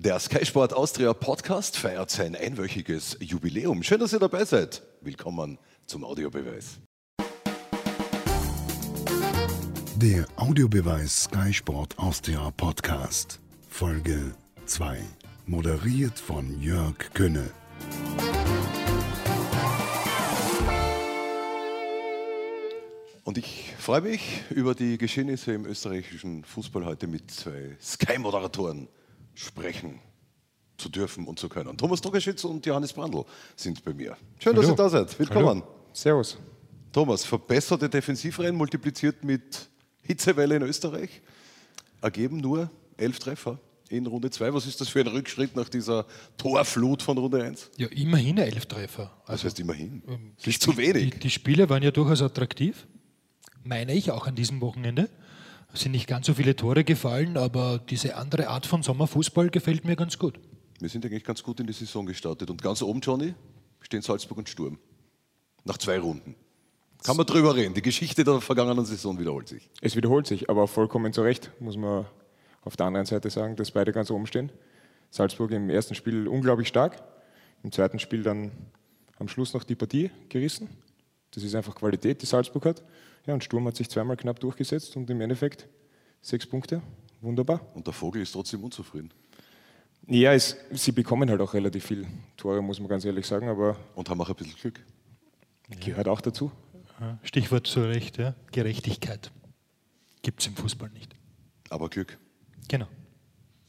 Der Sky Sport Austria Podcast feiert sein einwöchiges Jubiläum. Schön, dass ihr dabei seid. Willkommen zum Audiobeweis. Der Audiobeweis Sky Sport Austria Podcast, Folge 2. Moderiert von Jörg Könne. Und ich freue mich über die Geschehnisse im österreichischen Fußball heute mit zwei Sky-Moderatoren sprechen zu dürfen und zu können. Thomas Druckerschitz und Johannes Brandl sind bei mir. Schön, dass Hallo. ihr da seid. Willkommen. Hallo. Servus. Thomas, verbesserte Defensivreihen multipliziert mit Hitzewelle in Österreich ergeben nur elf Treffer in Runde 2. Was ist das für ein Rückschritt nach dieser Torflut von Runde 1? Ja, immerhin elf Treffer. Das heißt immerhin. Ähm, Das ist zu wenig. Die, die Spiele waren ja durchaus attraktiv, meine ich auch an diesem Wochenende. Es sind nicht ganz so viele Tore gefallen, aber diese andere Art von Sommerfußball gefällt mir ganz gut. Wir sind eigentlich ganz gut in die Saison gestartet. Und ganz oben, Johnny, stehen Salzburg und Sturm. Nach zwei Runden. Kann man drüber reden. Die Geschichte der vergangenen Saison wiederholt sich. Es wiederholt sich, aber vollkommen zu Recht, muss man auf der anderen Seite sagen, dass beide ganz oben stehen. Salzburg im ersten Spiel unglaublich stark, im zweiten Spiel dann am Schluss noch die Partie gerissen. Das ist einfach Qualität, die Salzburg hat. Ja, und Sturm hat sich zweimal knapp durchgesetzt und im Endeffekt sechs Punkte. Wunderbar. Und der Vogel ist trotzdem unzufrieden. Ja, es, sie bekommen halt auch relativ viel Tore, muss man ganz ehrlich sagen, aber Und haben auch ein bisschen Glück. gehört auch dazu. Stichwort zu Recht, ja. Gerechtigkeit. Gibt es im Fußball nicht. Aber Glück. Genau.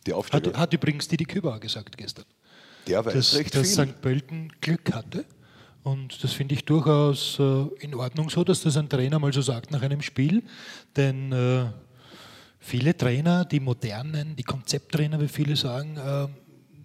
Die Hat, Aufsteiger, hat übrigens Didi Kübauer gesagt gestern, der weiß dass, recht dass viel. St. Pölten Glück hatte. Und das finde ich durchaus äh, in Ordnung so, dass das ein Trainer mal so sagt nach einem Spiel. Denn äh, viele Trainer, die modernen, die Konzepttrainer, wie viele sagen, äh,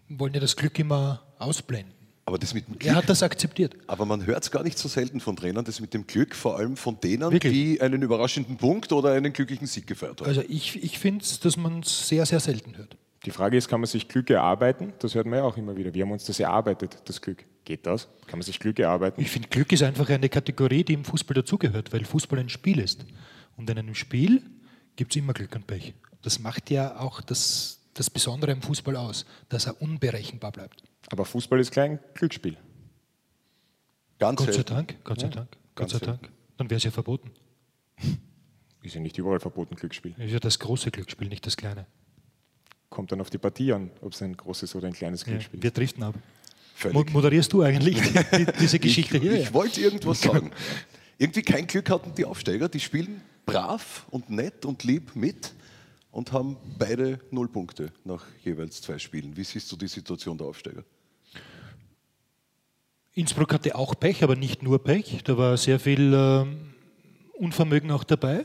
wollen ja das Glück immer ausblenden. Aber das mit dem Er Glück, hat das akzeptiert. aber man hört es gar nicht so selten von Trainern, das mit dem Glück, vor allem von denen, Wirklich? die einen überraschenden Punkt oder einen glücklichen Sieg gefeiert haben. Also ich, ich finde es, dass man es sehr, sehr selten hört. Die Frage ist, kann man sich Glück erarbeiten? Das hört man ja auch immer wieder. Wir haben uns das erarbeitet, das Glück. Geht das? Kann man sich Glück erarbeiten? Ich finde, Glück ist einfach eine Kategorie, die im Fußball dazugehört, weil Fußball ein Spiel ist. Und in einem Spiel gibt es immer Glück und Pech. Das macht ja auch das, das Besondere am Fußball aus, dass er unberechenbar bleibt. Aber Fußball ist kein Glücksspiel. Ganz Gott sei selten. Dank, Gott sei Dank, Gott sei Dank. Dann wäre es ja verboten. Ist ja nicht überall verboten, Glücksspiel. Ist ja das große Glücksspiel, nicht das kleine. Kommt dann auf die Partie an, ob es ein großes oder ein kleines Ja, Glücksspiel ist. wir driften ab. Völlig. Mo- Moderierst du eigentlich die, diese Geschichte ich, hier? Ich wollte irgendwas sagen. Irgendwie kein Glück hatten die Aufsteiger. Die spielen brav und nett und lieb mit und haben beide null Punkte nach jeweils zwei Spielen. Wie siehst du die Situation der Aufsteiger? Innsbruck hatte auch Pech, aber nicht nur Pech. Da war sehr viel ähm, Unvermögen auch dabei.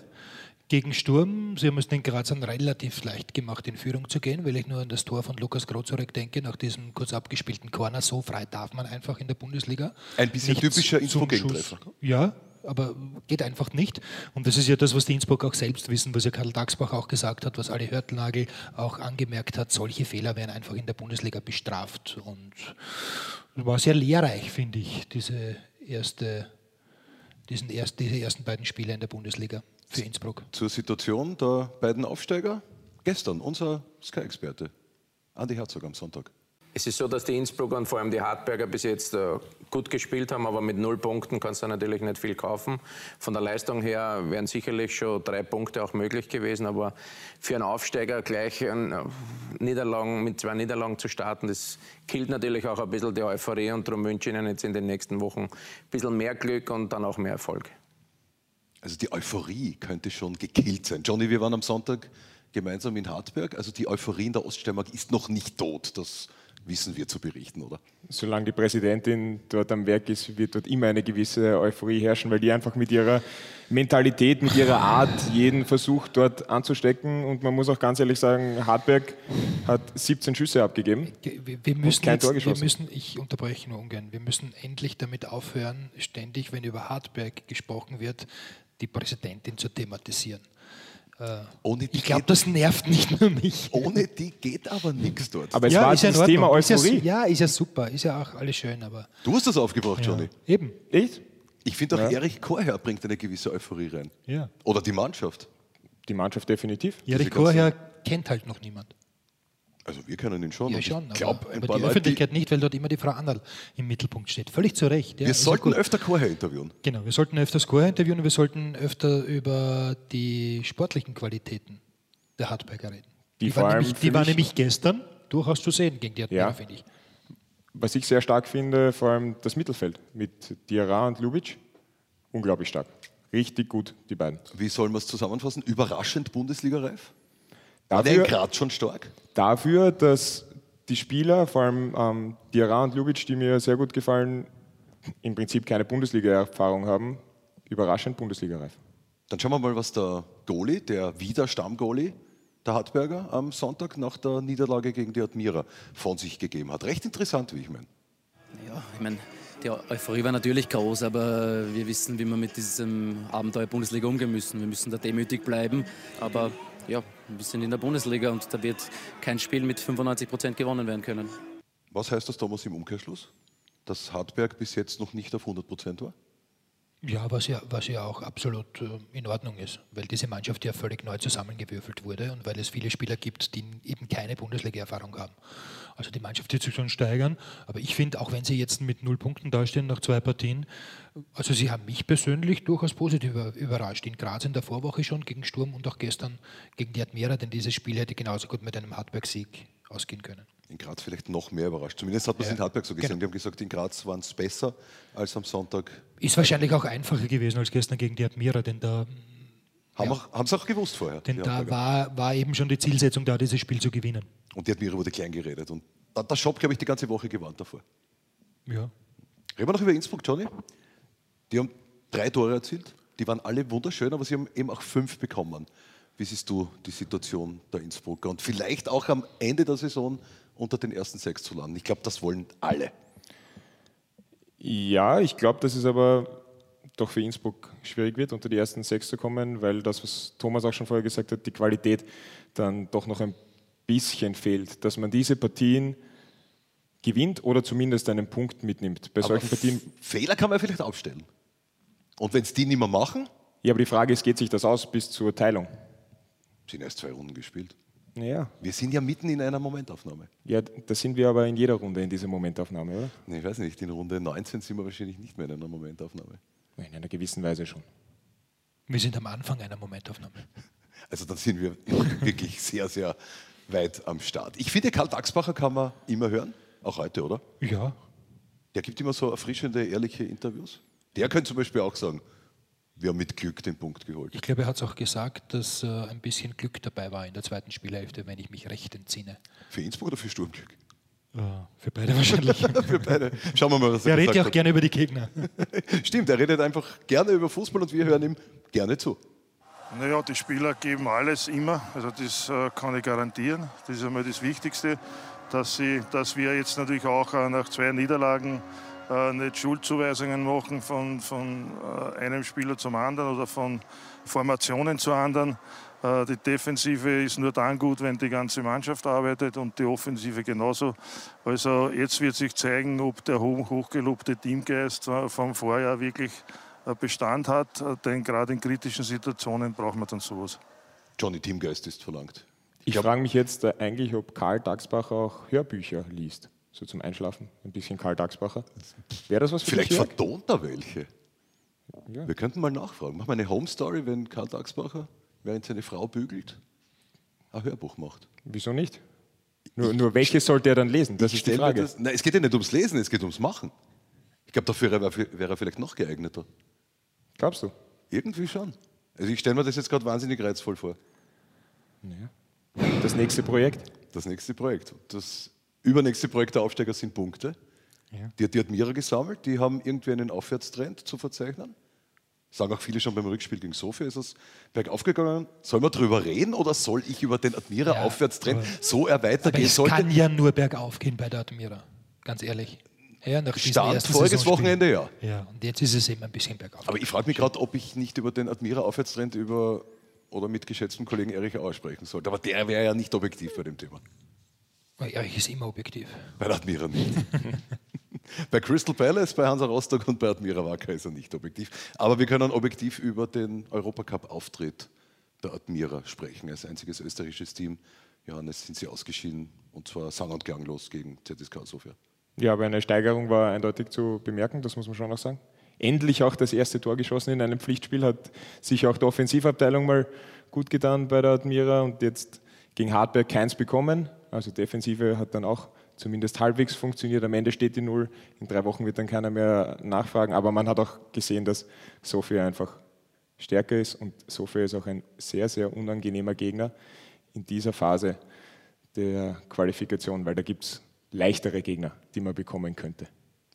Gegen Sturm, sie haben es den Grazern relativ leicht gemacht, in Führung zu gehen, weil ich nur an das Tor von Lukas Grozorek denke, nach diesem kurz abgespielten Corner. So frei darf man einfach in der Bundesliga. Ein bisschen Nichts typischer Innsbruck-Gegentreffer. Ja, aber geht einfach nicht. Und das ist ja das, was die Innsbruck auch selbst wissen, was ja Karl Dagsbach auch gesagt hat, was Ali Hörtnagel auch angemerkt hat. Solche Fehler werden einfach in der Bundesliga bestraft. Und war sehr lehrreich, finde ich, diese erste, diesen erst, diese ersten beiden Spiele in der Bundesliga für Innsbruck. Zur Situation der beiden Aufsteiger? Gestern unser Sky-Experte, Andi Herzog am Sonntag. Es ist so, dass die Innsbrucker und vor allem die Hartberger bis jetzt äh, gut gespielt haben, aber mit null Punkten kannst du natürlich nicht viel kaufen. Von der Leistung her wären sicherlich schon drei Punkte auch möglich gewesen, aber für einen Aufsteiger gleich ein, äh, Niederlagen, mit zwei Niederlagen zu starten, das killt natürlich auch ein bisschen die Euphorie und darum wünsche ich Ihnen jetzt in den nächsten Wochen ein bisschen mehr Glück und dann auch mehr Erfolg. Also die Euphorie könnte schon gekillt sein. Johnny, wir waren am Sonntag gemeinsam in Hartberg. Also die Euphorie in der Oststeiermark ist noch nicht tot. Das wissen wir zu berichten, oder? Solange die Präsidentin dort am Werk ist, wird dort immer eine gewisse Euphorie herrschen, weil die einfach mit ihrer Mentalität, mit ihrer Art jeden versucht dort anzustecken. Und man muss auch ganz ehrlich sagen, Hartberg hat 17 Schüsse abgegeben. Wir, wir müssen kein jetzt, Tor wir geschossen. müssen, ich unterbreche nur ungern, wir müssen endlich damit aufhören, ständig, wenn über Hartberg gesprochen wird, die Präsidentin zu thematisieren. Ohne die, Ich glaube, geht, das nervt nicht nur mich. ohne die geht aber nichts dort. Aber es war ist ja in das Thema Ordnung. Ist Euphorie. Ja, ja, ist ja super, ist ja auch alles schön, aber du hast das aufgebracht, Johnny. eben. Echt? Ich finde auch Ja. Erich Korher bringt eine gewisse Euphorie rein. Ja. Oder die Mannschaft. Die Mannschaft definitiv. Erich Korher kennt halt noch niemand. Also wir kennen ihn schon. Ja, schon, ich glaub, aber, ein aber paar die Leute, Öffentlichkeit nicht, weil dort immer die Frau Anderl im Mittelpunkt steht. Völlig zu Recht. Ja, Wir ist ja sollten gut. öfter Chorherr interviewen. Genau, wir sollten öfter Score interviewen und wir sollten öfter über die sportlichen Qualitäten der Hartberger reden. Die Die, allem nämlich, die mich- nämlich gestern durchaus zu sehen gegen die Admira, Ja. finde ich. Was ich sehr stark finde, vor allem das Mittelfeld mit Diarra und Ljubic, unglaublich stark. Richtig gut, die beiden. Wie soll man es zusammenfassen? Überraschend Bundesliga-reif? Der Dafür- Graz schon stark? Dafür, dass die Spieler, vor allem ähm, Diarra und Ljubic, die mir sehr gut gefallen, im Prinzip keine Bundesliga-Erfahrung haben, überraschend Bundesliga-reif. Dann schauen wir mal, was der Goalie, der wieder Stammgoalie der Hartberger am Sonntag nach der Niederlage gegen die Admira von sich gegeben hat. Recht interessant, wie ich meine. Ja, ich meine, die Euphorie war natürlich groß, aber wir wissen, wie wir mit diesem Abenteuer Bundesliga umgehen müssen. Wir müssen da demütig bleiben, aber ja, wir sind in der Bundesliga und da wird kein Spiel mit 95 Prozent gewonnen werden können. Was heißt das, Thomas, im Umkehrschluss? Dass Hartberg bis jetzt noch nicht auf 100 Prozent war? Ja, was ja, was ja auch absolut äh, in Ordnung ist, weil diese Mannschaft ja völlig neu zusammengewürfelt wurde und weil es viele Spieler gibt, die eben keine Bundesliga-Erfahrung haben. Also die Mannschaft wird sich schon steigern, aber ich finde, auch wenn sie jetzt mit null Punkten dastehen nach zwei Partien, also sie haben mich persönlich durchaus positiv über- überrascht. In Graz in der Vorwoche schon gegen Sturm und auch gestern gegen die Admira, denn dieses Spiel hätte genauso gut mit einem Hartberg-Sieg ausgehen können. In Graz vielleicht noch mehr überrascht. Zumindest hat man es Ja, in Hartberg so gesehen. genau. Die haben gesagt, in Graz waren es besser als am Sonntag. Ist wahrscheinlich auch einfacher gewesen als gestern gegen die Admira, denn da Haben haben sie auch gewusst vorher. Denn da war, war eben schon die Zielsetzung da, dieses Spiel zu gewinnen. Und die Admira wurde klein geredet. Und da hat der Shop, glaube ich, die ganze Woche gewarnt davor. Ja. Reden wir noch über Innsbruck, Johnny. Die haben drei Tore erzielt. Die waren alle wunderschön, aber sie haben eben auch fünf bekommen. Wie siehst du die Situation der Innsbrucker? Und vielleicht auch am Ende der Saison unter den ersten sechs zu landen. Ich glaube, das wollen alle. Ja, ich glaube, dass es aber doch für Innsbruck schwierig wird, unter die ersten sechs zu kommen, weil das, was Thomas auch schon vorher gesagt hat, die Qualität dann doch noch ein bisschen fehlt, dass man diese Partien gewinnt oder zumindest einen Punkt mitnimmt. Bei Aber solchen Partien, Fehler kann man vielleicht aufstellen. Und wenn es die nicht mehr machen, ja, aber die Frage ist, geht sich das aus bis zur Teilung? sind erst zwei Runden gespielt. Ja, Wir sind ja mitten in einer Momentaufnahme. ja, da sind wir aber in jeder Runde in dieser Momentaufnahme, oder? Nee, Ich weiß nicht, in Runde 19 sind wir wahrscheinlich nicht mehr in einer Momentaufnahme. In einer gewissen Weise schon. Wir sind am Anfang einer Momentaufnahme. Also dann sind wir wirklich sehr, sehr weit am Start. Ich finde, Karl Daxbacher kann man immer hören, auch heute, oder? Ja. Der gibt immer so erfrischende, ehrliche Interviews. Der könnte zum Beispiel auch sagen, wir haben mit Glück den Punkt geholt. Ich glaube, er hat es auch gesagt, dass äh, ein bisschen Glück dabei war in der zweiten Spielhälfte, wenn ich mich recht entsinne. Für Innsbruck oder für Sturmglück? für beide wahrscheinlich. Für beide. Schauen wir mal, was er er redet ja auch gerne über die Gegner. hat. Stimmt, er redet einfach gerne über Fußball und wir hören ihm gerne zu. Naja, die Spieler geben alles immer. Also das äh, kann ich garantieren. Das ist einmal das Wichtigste, dass, sie, dass wir jetzt natürlich auch äh, nach zwei Niederlagen äh, nicht Schuldzuweisungen machen von, von äh, einem Spieler zum anderen oder von Formationen zu anderen. Äh, die Defensive ist nur dann gut, wenn die ganze Mannschaft arbeitet und die Offensive genauso. Also jetzt wird sich zeigen, ob der hoch, hochgelobte Teamgeist äh, vom Vorjahr wirklich äh, Bestand hat, denn gerade in kritischen Situationen braucht man dann sowas. Johnny Teamgeist ist verlangt. Ich frage mich jetzt eigentlich, ob Karl Dagsbacher auch Hörbücher liest. So zum Einschlafen. Ein bisschen Karl Dagsbacher. Wäre das was für Vielleicht vertont er welche. Ja. Wir könnten mal nachfragen. Machen wir eine Home Story, wenn Karl Daxbacher, während seine Frau bügelt, ein Hörbuch macht. Wieso nicht? Nur, nur welches sollte er dann lesen? Das ist die Frage. Das, nein, es geht ja nicht ums Lesen, es geht ums Machen. Ich glaube, dafür wäre wäre er vielleicht noch geeigneter. Glaubst du? Irgendwie schon. Also ich stelle mir das jetzt gerade wahnsinnig reizvoll vor. Das nächste Projekt? Das nächste Projekt. Das übernächste Projekt der Aufsteiger sind Punkte. Die hat die Admira gesammelt, die haben irgendwie einen Aufwärtstrend zu verzeichnen. Sagen auch viele schon beim Rückspiel gegen Sofia ist es bergauf gegangen. Soll man drüber reden oder soll ich über den Admira Ja, so er weitergehen es sollte? kann ja nur bergauf gehen bei der Admira. Ganz ehrlich. Ja, nach Stand voriges. Wochenende, ja. Ja, und jetzt ist es eben ein bisschen bergauf. Aber ich frage mich gerade, ob ich nicht über den Admira Aufwärtstrend über oder mit geschätztem Kollegen Erich Auer sprechen sollte. Aber der wäre ja nicht objektiv bei dem Thema. Erich ist immer objektiv. Bei der Admira nicht. bei Crystal Palace, bei Hansa Rostock und bei Admira Wacker ist er nicht objektiv. Aber wir können objektiv über den Europacup-Auftritt der Admira sprechen. Als einziges österreichisches Team, Johannes, sind sie ausgeschieden Und zwar sang- und klanglos gegen ZSK Sofia. Ja, aber eine Steigerung war eindeutig zu bemerken, das muss man schon auch sagen. Endlich auch das erste Tor geschossen in einem Pflichtspiel, hat sich auch die Offensivabteilung mal gut getan bei der Admira und jetzt gegen Hartberg keins bekommen. Also Defensive hat dann auch zumindest halbwegs funktioniert. Am Ende steht die Null. In drei Wochen wird dann keiner mehr nachfragen. Aber man hat auch gesehen, dass Sofia einfach stärker ist und Sofia ist auch ein sehr, sehr unangenehmer Gegner in dieser Phase der Qualifikation, weil da gibt es leichtere Gegner, die man bekommen könnte.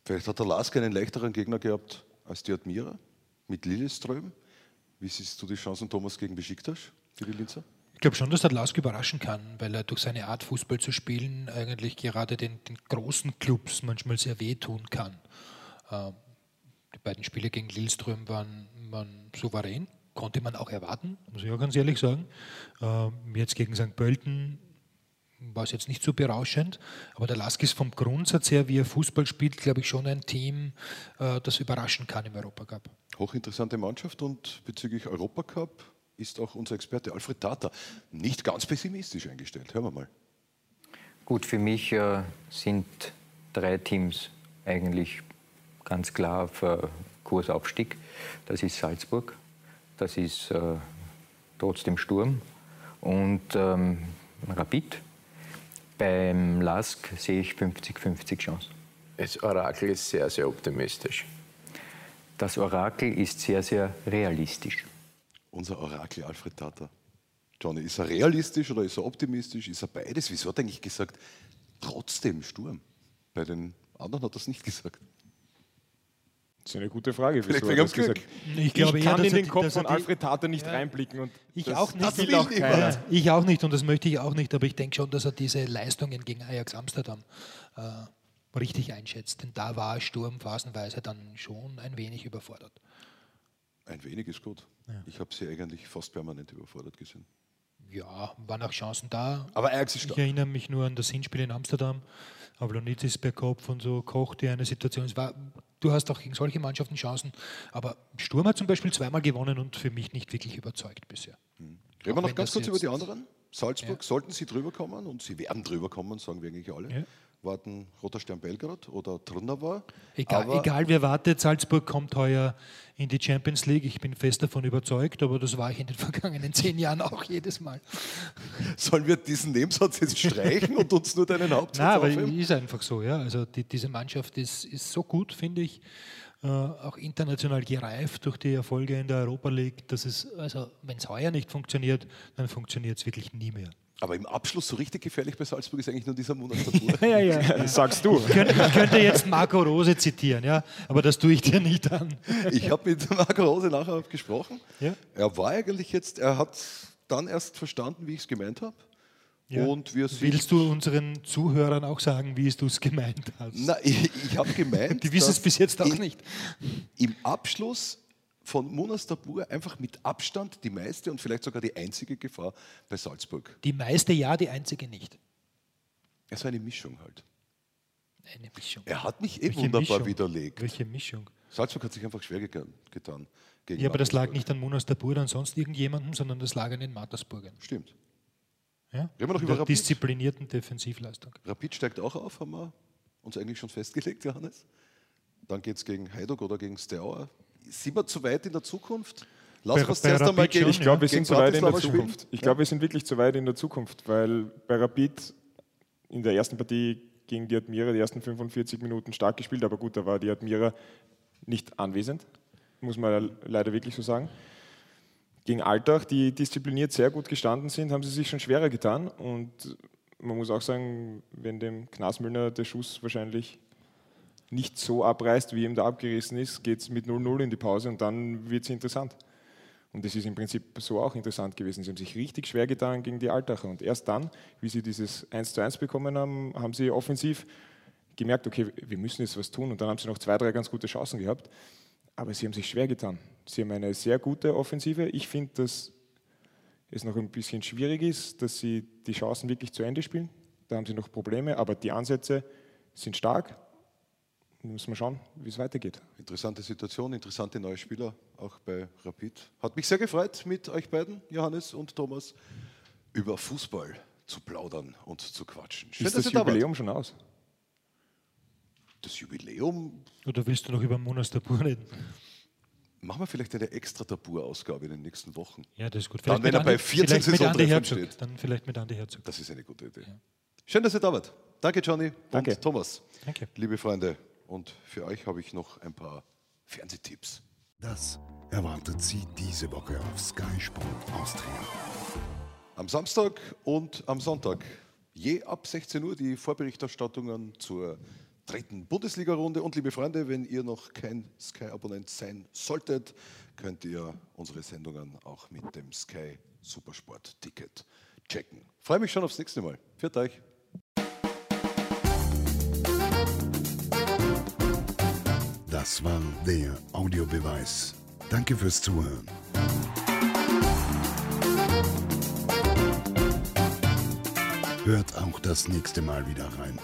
Vielleicht hat der Lask einen leichteren Gegner gehabt als die Admira mit Lilleström. Wie siehst du die Chancen, Thomas, gegen Besiktas für die Linzer? Ich glaube schon, dass der Lask überraschen kann, weil er durch seine Art, Fußball zu spielen, eigentlich gerade den, den großen Clubs manchmal sehr wehtun kann. Ähm, die beiden Spiele gegen Lilleström waren, waren souverän, konnte man auch erwarten, muss ich auch ganz ehrlich sagen. Ähm, jetzt gegen St. Pölten war es jetzt nicht so berauschend, aber der Lask ist vom Grundsatz her, wie er Fußball spielt, glaube ich, schon ein Team, äh, das überraschen kann im Europacup. Hochinteressante Mannschaft und bezüglich Europacup ist auch unser Experte Alfred Tata nicht ganz pessimistisch eingestellt. Hören wir mal. Gut, für mich äh, sind drei Teams eigentlich ganz klar auf äh, Kursaufstieg. Das ist Salzburg, das ist äh, trotzdem Sturm und ähm, Rapid. Beim Lask sehe ich 50-50 Chance. Das Orakel ist sehr, sehr optimistisch. Das Orakel ist sehr, sehr realistisch. Unser Orakel Alfred Tata. Johnny, ist er realistisch oder ist er optimistisch? Ist er beides? Wieso hat er eigentlich gesagt, trotzdem Sturm? Bei den anderen hat er es nicht gesagt. Das ist eine gute Frage. Vielleicht wegen er Glück. gesagt? Ich Ich, glaube eher, kann dass in den Kopf von Alfred Tater nicht reinblicken. Und Ich das, auch nicht. Das will auch keiner. Ich auch nicht und das möchte ich auch nicht, aber ich denke schon, dass er diese Leistungen gegen Ajax Amsterdam äh, richtig einschätzt. Denn da war Sturm phasenweise dann schon ein wenig überfordert. Ein wenig ist gut. Ich habe sie eigentlich fast permanent überfordert gesehen. Ja, waren auch Chancen da. Aber Ajax ist Ich stark. erinnere mich nur an das Hinspiel in Amsterdam. Ablonitz per Kopf und so kochte eine Situation. Es war, du hast auch gegen solche Mannschaften Chancen, aber Sturm hat zum Beispiel zweimal gewonnen und für mich nicht wirklich überzeugt bisher. Reden wir noch ganz kurz über die anderen. Salzburg, sollten sie drüber kommen und sie werden drüber kommen, sagen wir eigentlich alle. Ja. Warten Roter Stern Belgrad oder Trnava. Egal, egal wer wartet, Salzburg kommt heuer in die Champions League. Ich bin fest davon überzeugt, aber das war ich in den vergangenen zehn Jahren auch jedes Mal. sollen wir diesen Nebensatz jetzt streichen und uns nur deinen Hauptsatz Nein, aber aufheben? ist einfach so. Ja. Also die, diese Mannschaft ist, ist so gut, finde ich, äh, auch international gereift durch die Erfolge in der Europa League, dass es, also wenn es heuer nicht funktioniert, dann funktioniert es wirklich nie mehr. Aber im Abschluss so richtig gefährlich bei Salzburg ist eigentlich nur dieser Monat Tour. Ja, ja. Das sagst du. Ich könnte, ich könnte jetzt Marco Rose zitieren, ja, aber das tue ich dir nicht an. Ich habe mit Marco Rose nachher gesprochen. Ja? Er war eigentlich jetzt, er hat dann erst verstanden, wie ich es gemeint habe. Ja. Und wir sind, Willst du unseren Zuhörern auch sagen, wie du es gemeint hast? Na, ich, ich habe gemeint, Die wissen es bis jetzt auch nicht. Im Abschluss von Monastabur einfach mit Abstand die meiste und vielleicht sogar die einzige Gefahr bei Salzburg. Die meiste ja, die einzige nicht. Es war eine Mischung halt. Eine Mischung. Er hat mich eh Welche wunderbar Mischung? widerlegt. Welche Mischung? Salzburg hat sich einfach schwer getan. getan Ja, aber das lag Mattersburg. nicht an Monastabur oder an sonst irgendjemandem, sondern das lag an den Mattersburgern. Stimmt. Ja? Reden wir noch über der Rapid? disziplinierten Defensivleistung. Rapid steigt auch auf, haben wir uns eigentlich schon festgelegt, Johannes. Dann geht es gegen Heidog oder gegen Steaua. Sind wir zu weit in der Zukunft? Lass Bei- uns bei zuerst einmal schon, Ich glaube, wir sind zu weit in der. Zukunft. Ich glaube, wir sind wirklich zu weit in der Zukunft, weil bei Rapid in der ersten Partie gegen die Admira die ersten 45 Minuten stark gespielt, aber gut, da war die Admira nicht anwesend, muss man leider wirklich so sagen. Gegen Altach, die diszipliniert sehr gut gestanden sind, haben sie sich schon schwerer getan und man muss auch sagen, wenn dem Knasmüllner der Schuss wahrscheinlich nicht so abreißt, wie ihm da abgerissen ist, geht es mit 0-0 in die Pause und dann wird es interessant. Und das ist im Prinzip so auch interessant gewesen. Sie haben sich richtig schwer getan gegen die Altacher. Und erst dann, wie sie dieses 1 zu 1 bekommen haben, haben sie offensiv gemerkt, okay, wir müssen jetzt was tun. Und dann haben sie noch zwei, drei ganz gute Chancen gehabt. Aber sie haben sich schwer getan. Sie haben eine sehr gute Offensive. Ich finde, dass es noch ein bisschen schwierig ist, dass sie die Chancen wirklich zu Ende spielen. Da haben sie noch Probleme, aber die Ansätze sind stark. Müssen wir schauen, wie es weitergeht. Interessante Situation, interessante neue Spieler, auch bei Rapid. Hat mich sehr gefreut, mit euch beiden, Johannes und Thomas, über Fußball zu plaudern und zu quatschen. Schön, Ist dass das ihr da wart. Jubiläum schon aus? Das Jubiläum Oder willst du noch über Monas Tabur reden? machen wir vielleicht eine extra Tabur-Ausgabe in den nächsten Wochen. Ja, das ist gut. Dann, wenn er bei 14 vielleicht mit Andi Saisontreffern Herzog. steht. Dann vielleicht mit Andi Herzog. Das ist eine gute Idee. Schön, dass ihr da wart. Danke, Johnny Danke. und Thomas. Danke. Liebe Freunde, und für euch habe ich noch ein paar Fernsehtipps. Das erwartet Sie diese Woche auf Sky Sport Austria. Am Samstag und am Sonntag je ab 16 Uhr die Vorberichterstattungen zur dritten Bundesliga-Runde. Und liebe Freunde, wenn ihr noch kein Sky-Abonnent sein solltet, könnt ihr unsere Sendungen auch mit dem Sky Supersport-Ticket checken. Freue mich schon aufs nächste Mal. Für euch. Das war der Audiobeweis. Danke fürs Zuhören. Hört auch das nächste Mal wieder rein.